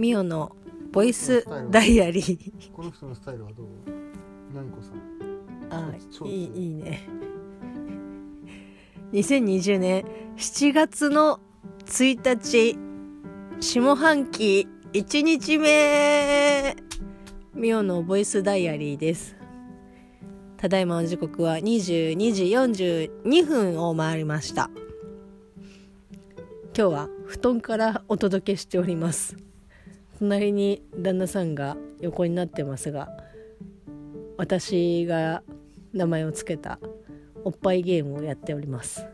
ミオのボイスダイアリー。この人のスタイルはどう？何子さんあ超いいいいね。2020年7月の1日下半期1日目ミオのボイスダイアリーです。ただいまの時刻は22時42分を回りました。今日は布団からお届けしております隣に旦那さんが横になってますが私が名前を付けたおっぱいゲームをやっております。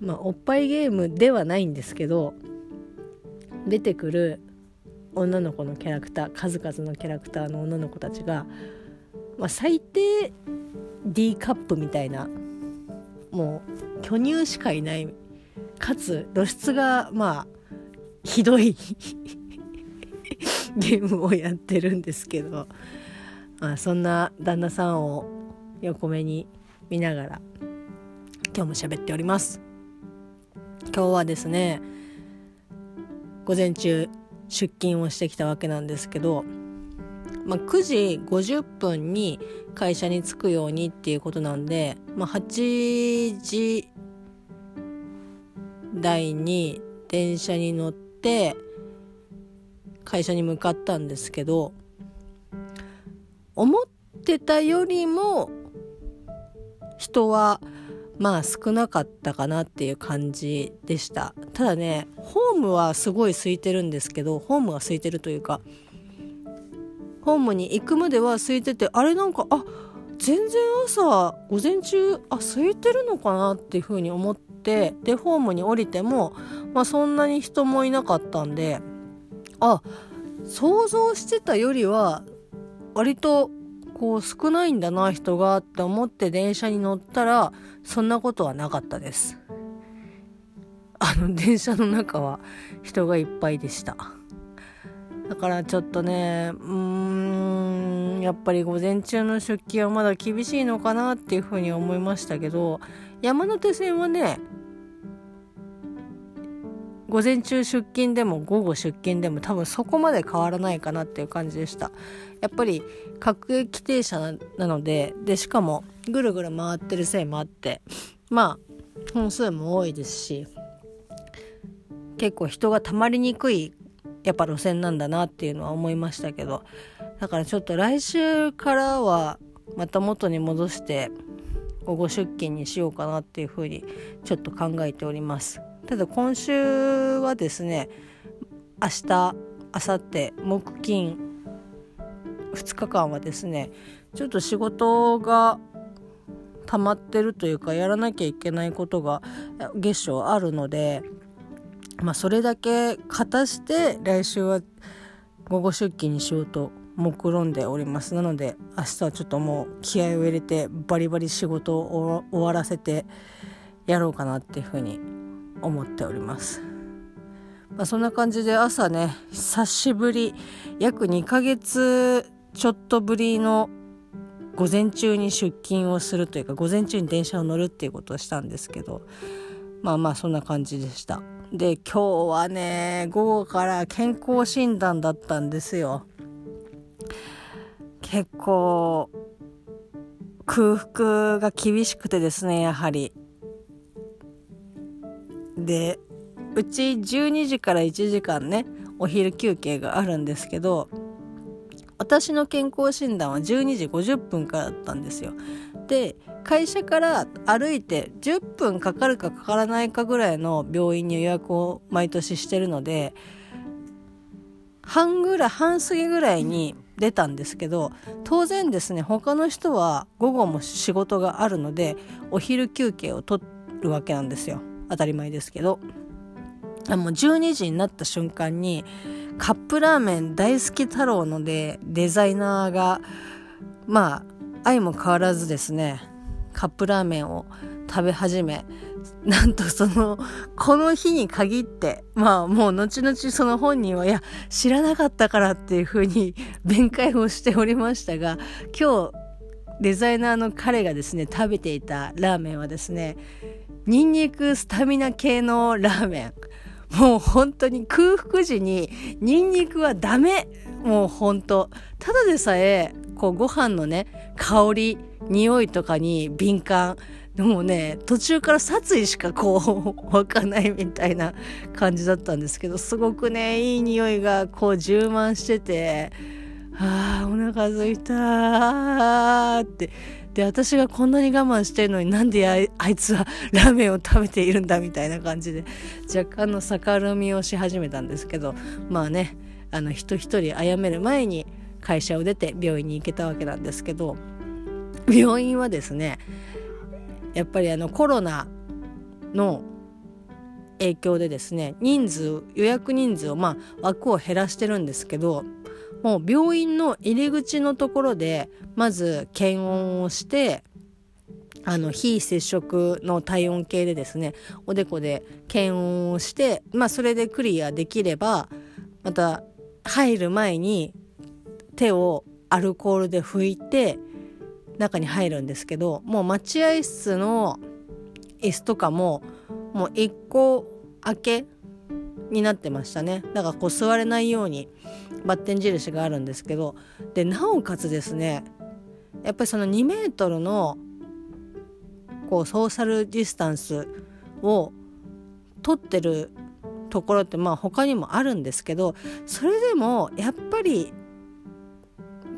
まあおっぱいゲームではないんですけど出てくる女の子のキャラクター数々のキャラクターの女の子たちが、まあ、最低 D カップみたいなもう巨乳しかいないかつ露出がまあひどい。ゲームをやってるんですけど、まあ、そんな旦那さんを横目に見ながら今日も喋っております。今日はですね午前中出勤をしてきたわけなんですけど、まあ、9時50分に会社に着くようにっていうことなんで、まあ、8時台に電車に乗って会社に向かったんですけど思ってたよりも人はまあ少なかったかなっていう感じでした。ただねホームはすごい空いてるんですけどホームが空いてるというかホームに行くまでは空いててあれなんかあ全然朝午前中あ空いてるのかなっていうふうに思ってでホームに降りても、まあ、そんなに人もいなかったんであ想像してたよりは割とこう少ないんだな人がって思って電車に乗ったらそんなことはなかったです。あの電車の中は人がいっぱいでした。だからちょっとねうーんやっぱり午前中の出勤はまだ厳しいのかなっていうふうに思いましたけど山手線はね午前中出勤でも午後出勤でも多分そこまで変わらないかなっていう感じでした。やっぱり各駅停車なのででしかもぐるぐる回ってるせいもあってまあ本数も多いですし結構人がたまりにくいやっぱ路線なんだなっていうのは思いましたけどだからちょっと来週からはまた元に戻して午後出勤にしようかなっていうふうにちょっと考えております。ただ今週はですね明日明後日木金2日間はですねちょっと仕事が溜まってるというかやらなきゃいけないことが月賞あるのでまあそれだけ片して来週は午後出勤にしようと目論んでおります。なので明日はちょっともう気合を入れてバリバリ仕事を終わらせてやろうかなっていうふうに思っております。まあ、そんな感じで朝ね久しぶり約2ヶ月ちょっとぶりの午前中に出勤をするというか午前中に電車を乗るっていうことをしたんですけどまあまあそんな感じでした。で今日はね午後から健康診断だったんですよ。結構空腹が厳しくてですねやはり。でうち12時から1時間ねお昼休憩があるんですけど私の健康診断は12時50分からだったんですよ。で会社から歩いて10分かかるかかからないかぐらいの病院に予約を毎年してるので半ぐらい半過ぎぐらいに出たんですけど当然ですね他の人は午後も仕事があるのでお昼休憩を取るわけなんですよ。当たり前ですけど。もう12時になった瞬間にカップラーメン大好き太郎のでデザイナーがまあ相も変わらずですねカップラーメンを食べ始めなんとそのこの日に限ってまあもう後々その本人はいや知らなかったからっていうふうに弁解をしておりましたが今日デザイナーの彼がですね食べていたラーメンはですねニンニクスタミナ系のラーメン。もう本当に空腹時にニンニクはダメ。もう本当。ただでさえこうご飯のね香り匂いとかに敏感。でもね途中から殺意しかこう湧かないみたいな感じだったんですけどすごくねいい匂いがこう充満してて。あーお腹すいたーって。で私がこんなに我慢してるのになんであいつはラーメンを食べているんだみたいな感じで若干の逆恨みをし始めたんですけどまあねあの人一人殺める前に会社を出て病院に行けたわけなんですけど病院はですねやっぱりあのコロナの影響でですね人数予約人数をまあ枠を減らしてるんですけどもう病院の入り口のところでまず検温をしてあの非接触の体温計でですねおでこで検温をしてまあそれでクリアできればまた入る前に手をアルコールで拭いて中に入るんですけどもう待合室の椅子とかももう1個開けになってましたね。だからこう座れないようにバッテン印があるんですけどでなおかつですねやっぱりその2メートルのこうソーシャルディスタンスを取ってるところってまあ他にもあるんですけどそれでもやっぱり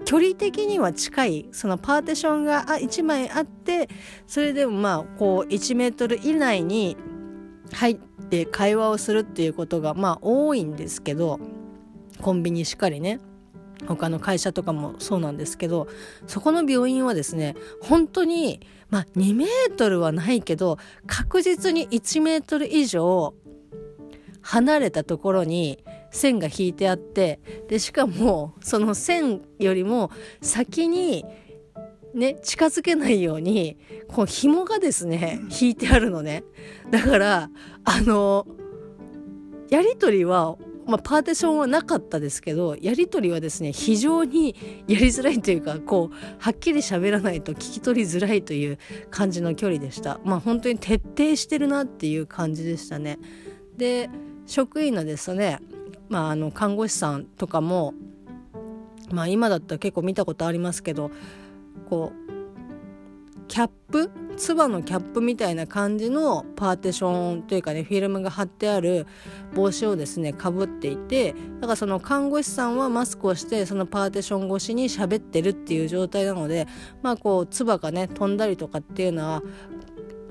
距離的には近いそのパーティションが1枚あってそれでもまあこう1メートル以内に入って会話をするっていうことがまあ多いんですけどコンビニしっかりね他の会社とかもそうなんですけどそこの病院はですね本当にまあ2メートルはないけど確実に1メートル以上離れたところに線が引いてあってでしかもその線よりも先にね近づけないようにこう紐がですね引いてあるのね。だからあのやり取りはまあ、パーティションはなかったですけどやり取りはですね非常にやりづらいというかこうはっきり喋らないと聞き取りづらいという感じの距離でした。まあ本当に徹底してるなっていう感じでしたね。で職員のですねまああの看護師さんとかもまあ今だったら結構見たことありますけどこうキャップ？つばのキャップみたいな感じのパーティションというかねフィルムが貼ってある帽子をですねかぶっていてだからその看護師さんはマスクをしてそのパーティション越しに喋ってるっていう状態なのでまあこうつばがね飛んだりとかっていうのは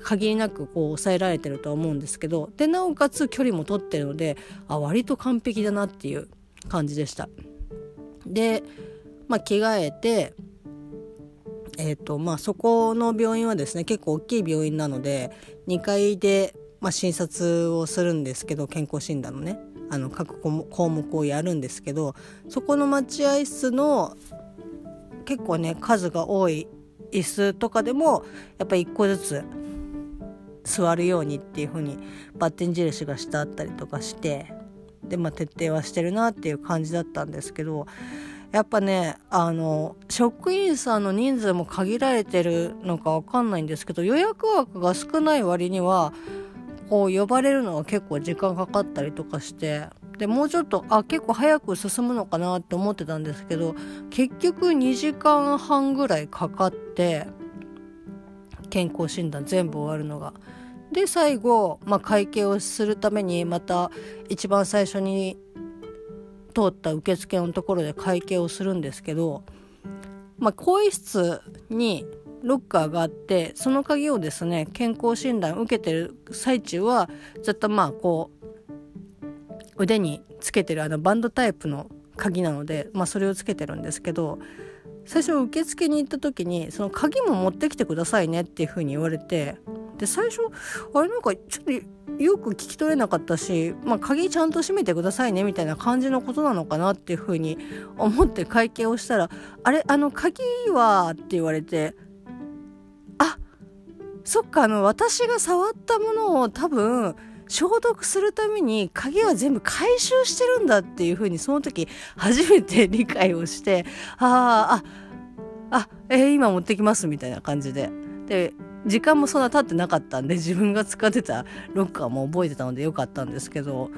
限りなくこう抑えられてるとは思うんですけどでなおかつ距離も取ってるのであ割と完璧だなっていう感じでした。で、まあ、着替えてえーとまあ、そこの病院はですね結構大きい病院なので2階で、まあ、診察をするんですけど健康診断のねあの各項目をやるんですけどそこの待合室の結構ね数が多い椅子とかでもやっぱり1個ずつ座るようにっていう風にバッテン印がしてあったりとかしてで、まあ、徹底はしてるなっていう感じだったんですけどやっぱねあの職員さんの人数も限られてるのか分かんないんですけど予約枠が少ない割にはこう呼ばれるのは結構時間かかったりとかしてでもうちょっとあ結構早く進むのかなって思ってたんですけど結局2時間半ぐらいかかって健康診断全部終わるのが。で最後、まあ、会計をするためにまた一番最初に通った受付のところで会計をするんですけど、まあ、更衣室にロッカーがあってその鍵をですね健康診断受けてる最中はずっとまあこう腕につけてるあのバンドタイプの鍵なので、まあ、それをつけてるんですけど最初受付に行った時にその鍵も持ってきてくださいねっていうふうに言われてで最初あれなんかちょっとよく聞き取れなかったし、まあ、鍵ちゃんと閉めてくださいねみたいな感じのことなのかなっていうふうに思って会計をしたら「あれあの鍵は?」って言われて「あそっかあの私が触ったものを多分消毒するために鍵は全部回収してるんだっていうふうにその時初めて理解をしてああああえー、今持ってきますみたいな感じでで時間もそんな経ってなかったんで自分が使ってたロッカーも覚えてたのでよかったんですけど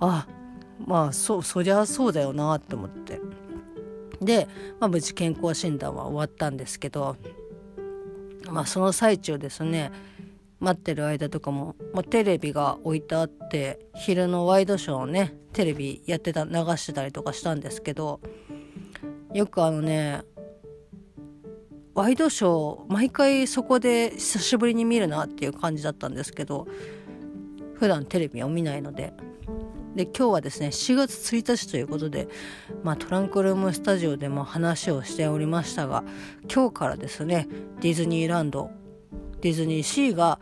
あまあそそりゃそうだよなって思って。で、まあ、無事健康診断は終わったんですけどまあその最中ですね待ってる間とかも、まあ、テレビが置いてあって昼のワイドショーをねテレビやってた流してたりとかしたんですけどよくあのねワイドショー毎回そこで久しぶりに見るなっていう感じだったんですけど普段テレビを見ないので。で今日はですね7月1日ということで、まあ、トランクルームスタジオでも話をしておりましたが今日からですねディズニーランドディズニーシーが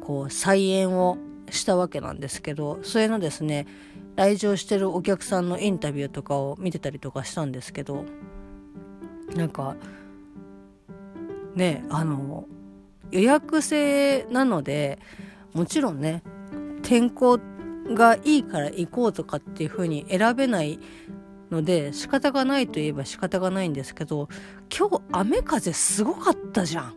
こう再演をしたわけなんですけどそれのですね来場してるお客さんのインタビューとかを見てたりとかしたんですけどなんかねあの予約制なのでもちろんね天候がいいから行こうとかっていう風に選べないので仕方がないといえば仕方がないんですけど今日雨風すごかったじゃん。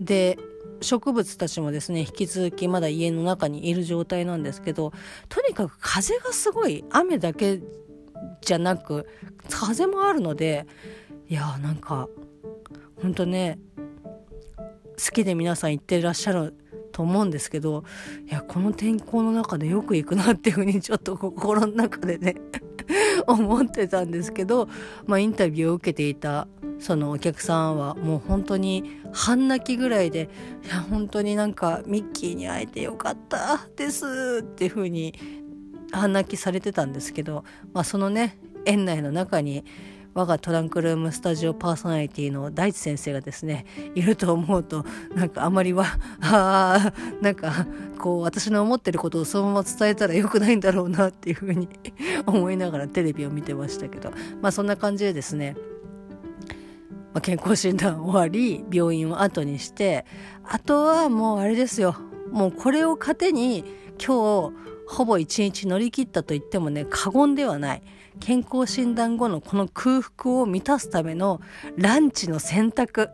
で植物たちもですね引き続きまだ家の中にいる状態なんですけどとにかく風がすごい雨だけじゃなく風もあるのでいやーなんかほんとね好きで皆さん行ってらっしゃると思うんですけどいやこの天候の中でよく行くなっていうふうにちょっと心の中でね 思ってたんですけど、まあ、インタビューを受けていたそのお客さんはもう本当に半泣きぐらいで「いや本当になんかミッキーに会えてよかったです」っていう風に半泣きされてたんですけど、まあ、そのね園内の中に我がトランクルームスタジオパーソナリティの大地先生がですねいると思うとなんかあまりはあなんかこう私の思ってることをそのまま伝えたらよくないんだろうなっていうふうに 思いながらテレビを見てましたけどまあそんな感じでですねまあ、健康診断終わり病院を後にしてあとはもうあれですよもうこれを糧に今日ほぼ一日乗り切ったと言ってもね過言ではない。健康診断後のこの空腹を満たすためのランチの選択。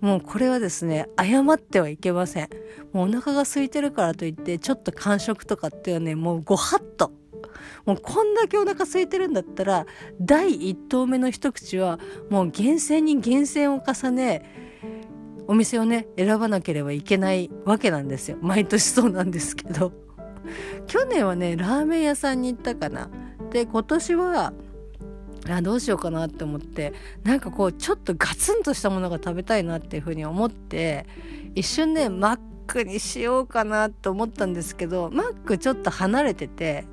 もうこれはですね誤ってはいけません。もうお腹が空いてるからといってちょっと間食とかっていうのはねもうご法度。もうこんだけお腹空いてるんだったら第1投目の一口はもう厳選に厳選を重ねお店をね選ばなければいけないわけなんですよ。毎年そうなんですけど。去年はねラーメン屋さんに行ったかな。で今年はあどうしようかなって思ってなんかこうちょっとガツンとしたものが食べたいなっていうふうに思って一瞬ねマックにしようかなと思ったんですけどマックちょっと離れてて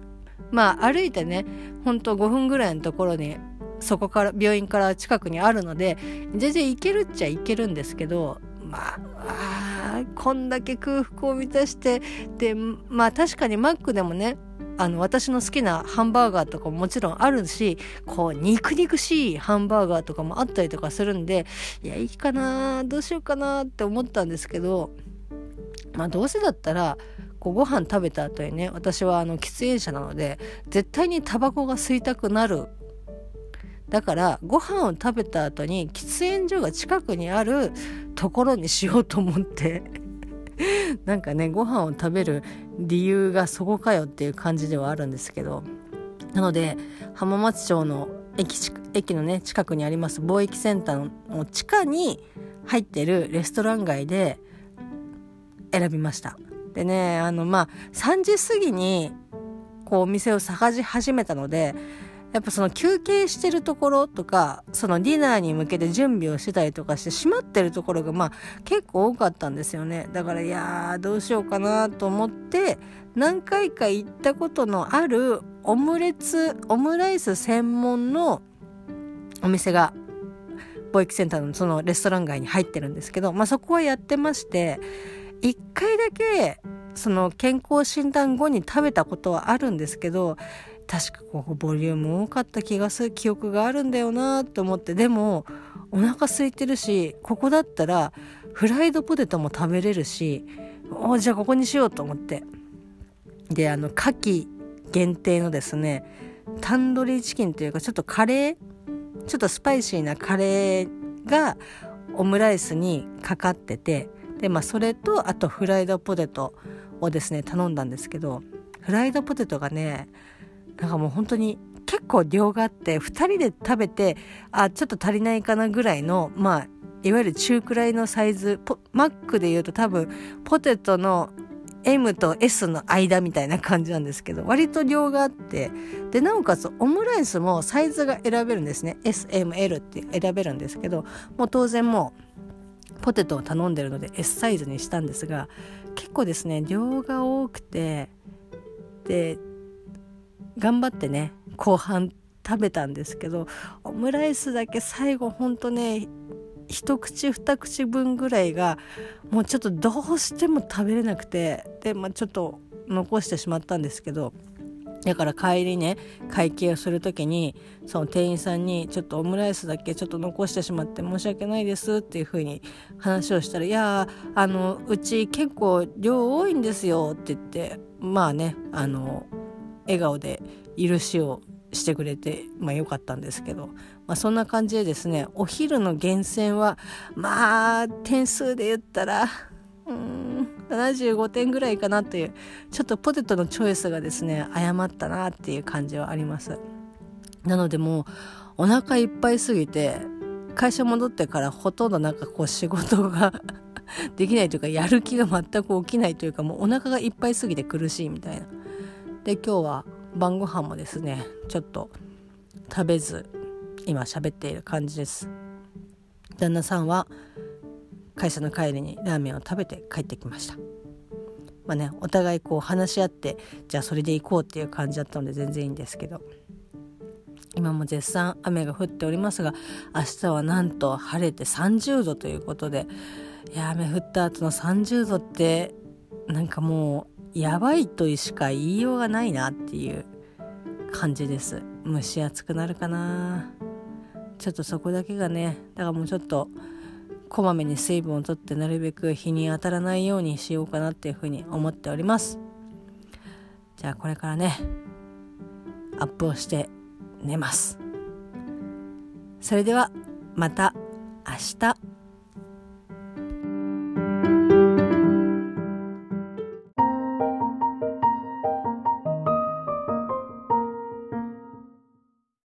まあ歩いてねほんと5分ぐらいのところにそこから病院から近くにあるので全然行けるっちゃ行けるんですけどまあこんだけ空腹を満たしてでまあ確かにマックでもねあの私の好きなハンバーガーとかももちろんあるしこう肉肉しいハンバーガーとかもあったりとかするんでいやいいかなどうしようかなって思ったんですけどまあどうせだったらこうご飯食べた後にね私はあの喫煙者なので絶対にタバコが吸いたくなる。だからご飯を食べた後に喫煙所が近くにあるところにしようと思って。なんかねご飯を食べる理由がそこかよっていう感じではあるんですけどなので浜松町の駅駅のね近くにあります貿易センターの地下に入ってるレストラン街で選びました。でねあのまあ3時過ぎにこうお店を探し始めたのでやっぱその休憩してるところとかそのディナーに向けて準備をしてたりとかして閉まってるところがまあ結構多かったんですよね。だからいやーどうしようかなと思って何回か行ったことのあるオムレツオムライス専門のお店が貿易センターのそのレストラン街に入ってるんですけど、まあ、そこはやってまして1回だけその健康診断後に食べたことはあるんですけど確かここボリューム多かった気がする。記憶があるんだよなと思って。でもお腹空いてるしここだったらフライドポテトも食べれるしおじゃあここにしようと思って。であの夏季限定のですねタンドリーチキンというかちょっとカレーちょっとスパイシーなカレーがオムライスにかかっててで、まあ、それとあとフライドポテトをですね頼んだんですけどフライドポテトがねなんかもう本当に結構量があって2人で食べてあちょっと足りないかなぐらいのまあいわゆる中くらいのサイズマックでいうと多分ポテトの M と S の間みたいな感じなんですけど割と量があってでなおかつオムライスもサイズが選べるんですね。SML って選べるんですけどもう当然もうポテトを頼んでるので S サイズにしたんですが結構ですね量が多くてで頑張ってね後半食べたんですけどオムライスだけ最後ほんとね一口二口分ぐらいがもうちょっとどうしても食べれなくてで、まあ、ちょっと残してしまったんですけどだから帰りね会計をする時にその店員さんに「ちょっとオムライスだけちょっと残してしまって申し訳ないです」っていう風に話をしたら「いやあのうち結構量多いんですよ」って言ってまあねあの笑顔で許しをしてくれてまあ良かったんですけどまあ、そんな感じでですねお昼の厳選はまあ点数で言ったらうん75点ぐらいかなというちょっとポテトのチョイスがですね誤ったなっていう感じはあります。なのでもうお腹いっぱいすぎて会社戻ってからほとんどなんかこう仕事ができないというかやる気が全く起きないというかもうお腹がいっぱいすぎて苦しいみたいな。で今日は晩ご飯もですねちょっと食べず今喋っている感じです。旦那さんは会社の帰りにラーメンを食べて帰ってきました。まあねお互いこう話し合ってじゃあそれで行こうっていう感じだったので全然いいんですけど。今も絶賛雨が降っておりますが明日はなんと晴れて30度ということでいや雨降った後の30度ってなんかもうやばいとしか言いようがないなっていう感じです。蒸し暑くなるかな。ちょっとそこだけがねだからもうちょっとこまめに水分をとってなるべく日に当たらないようにしようかなっていうふうに思っております。じゃあこれからねアップをして寝ます。それではまた明日。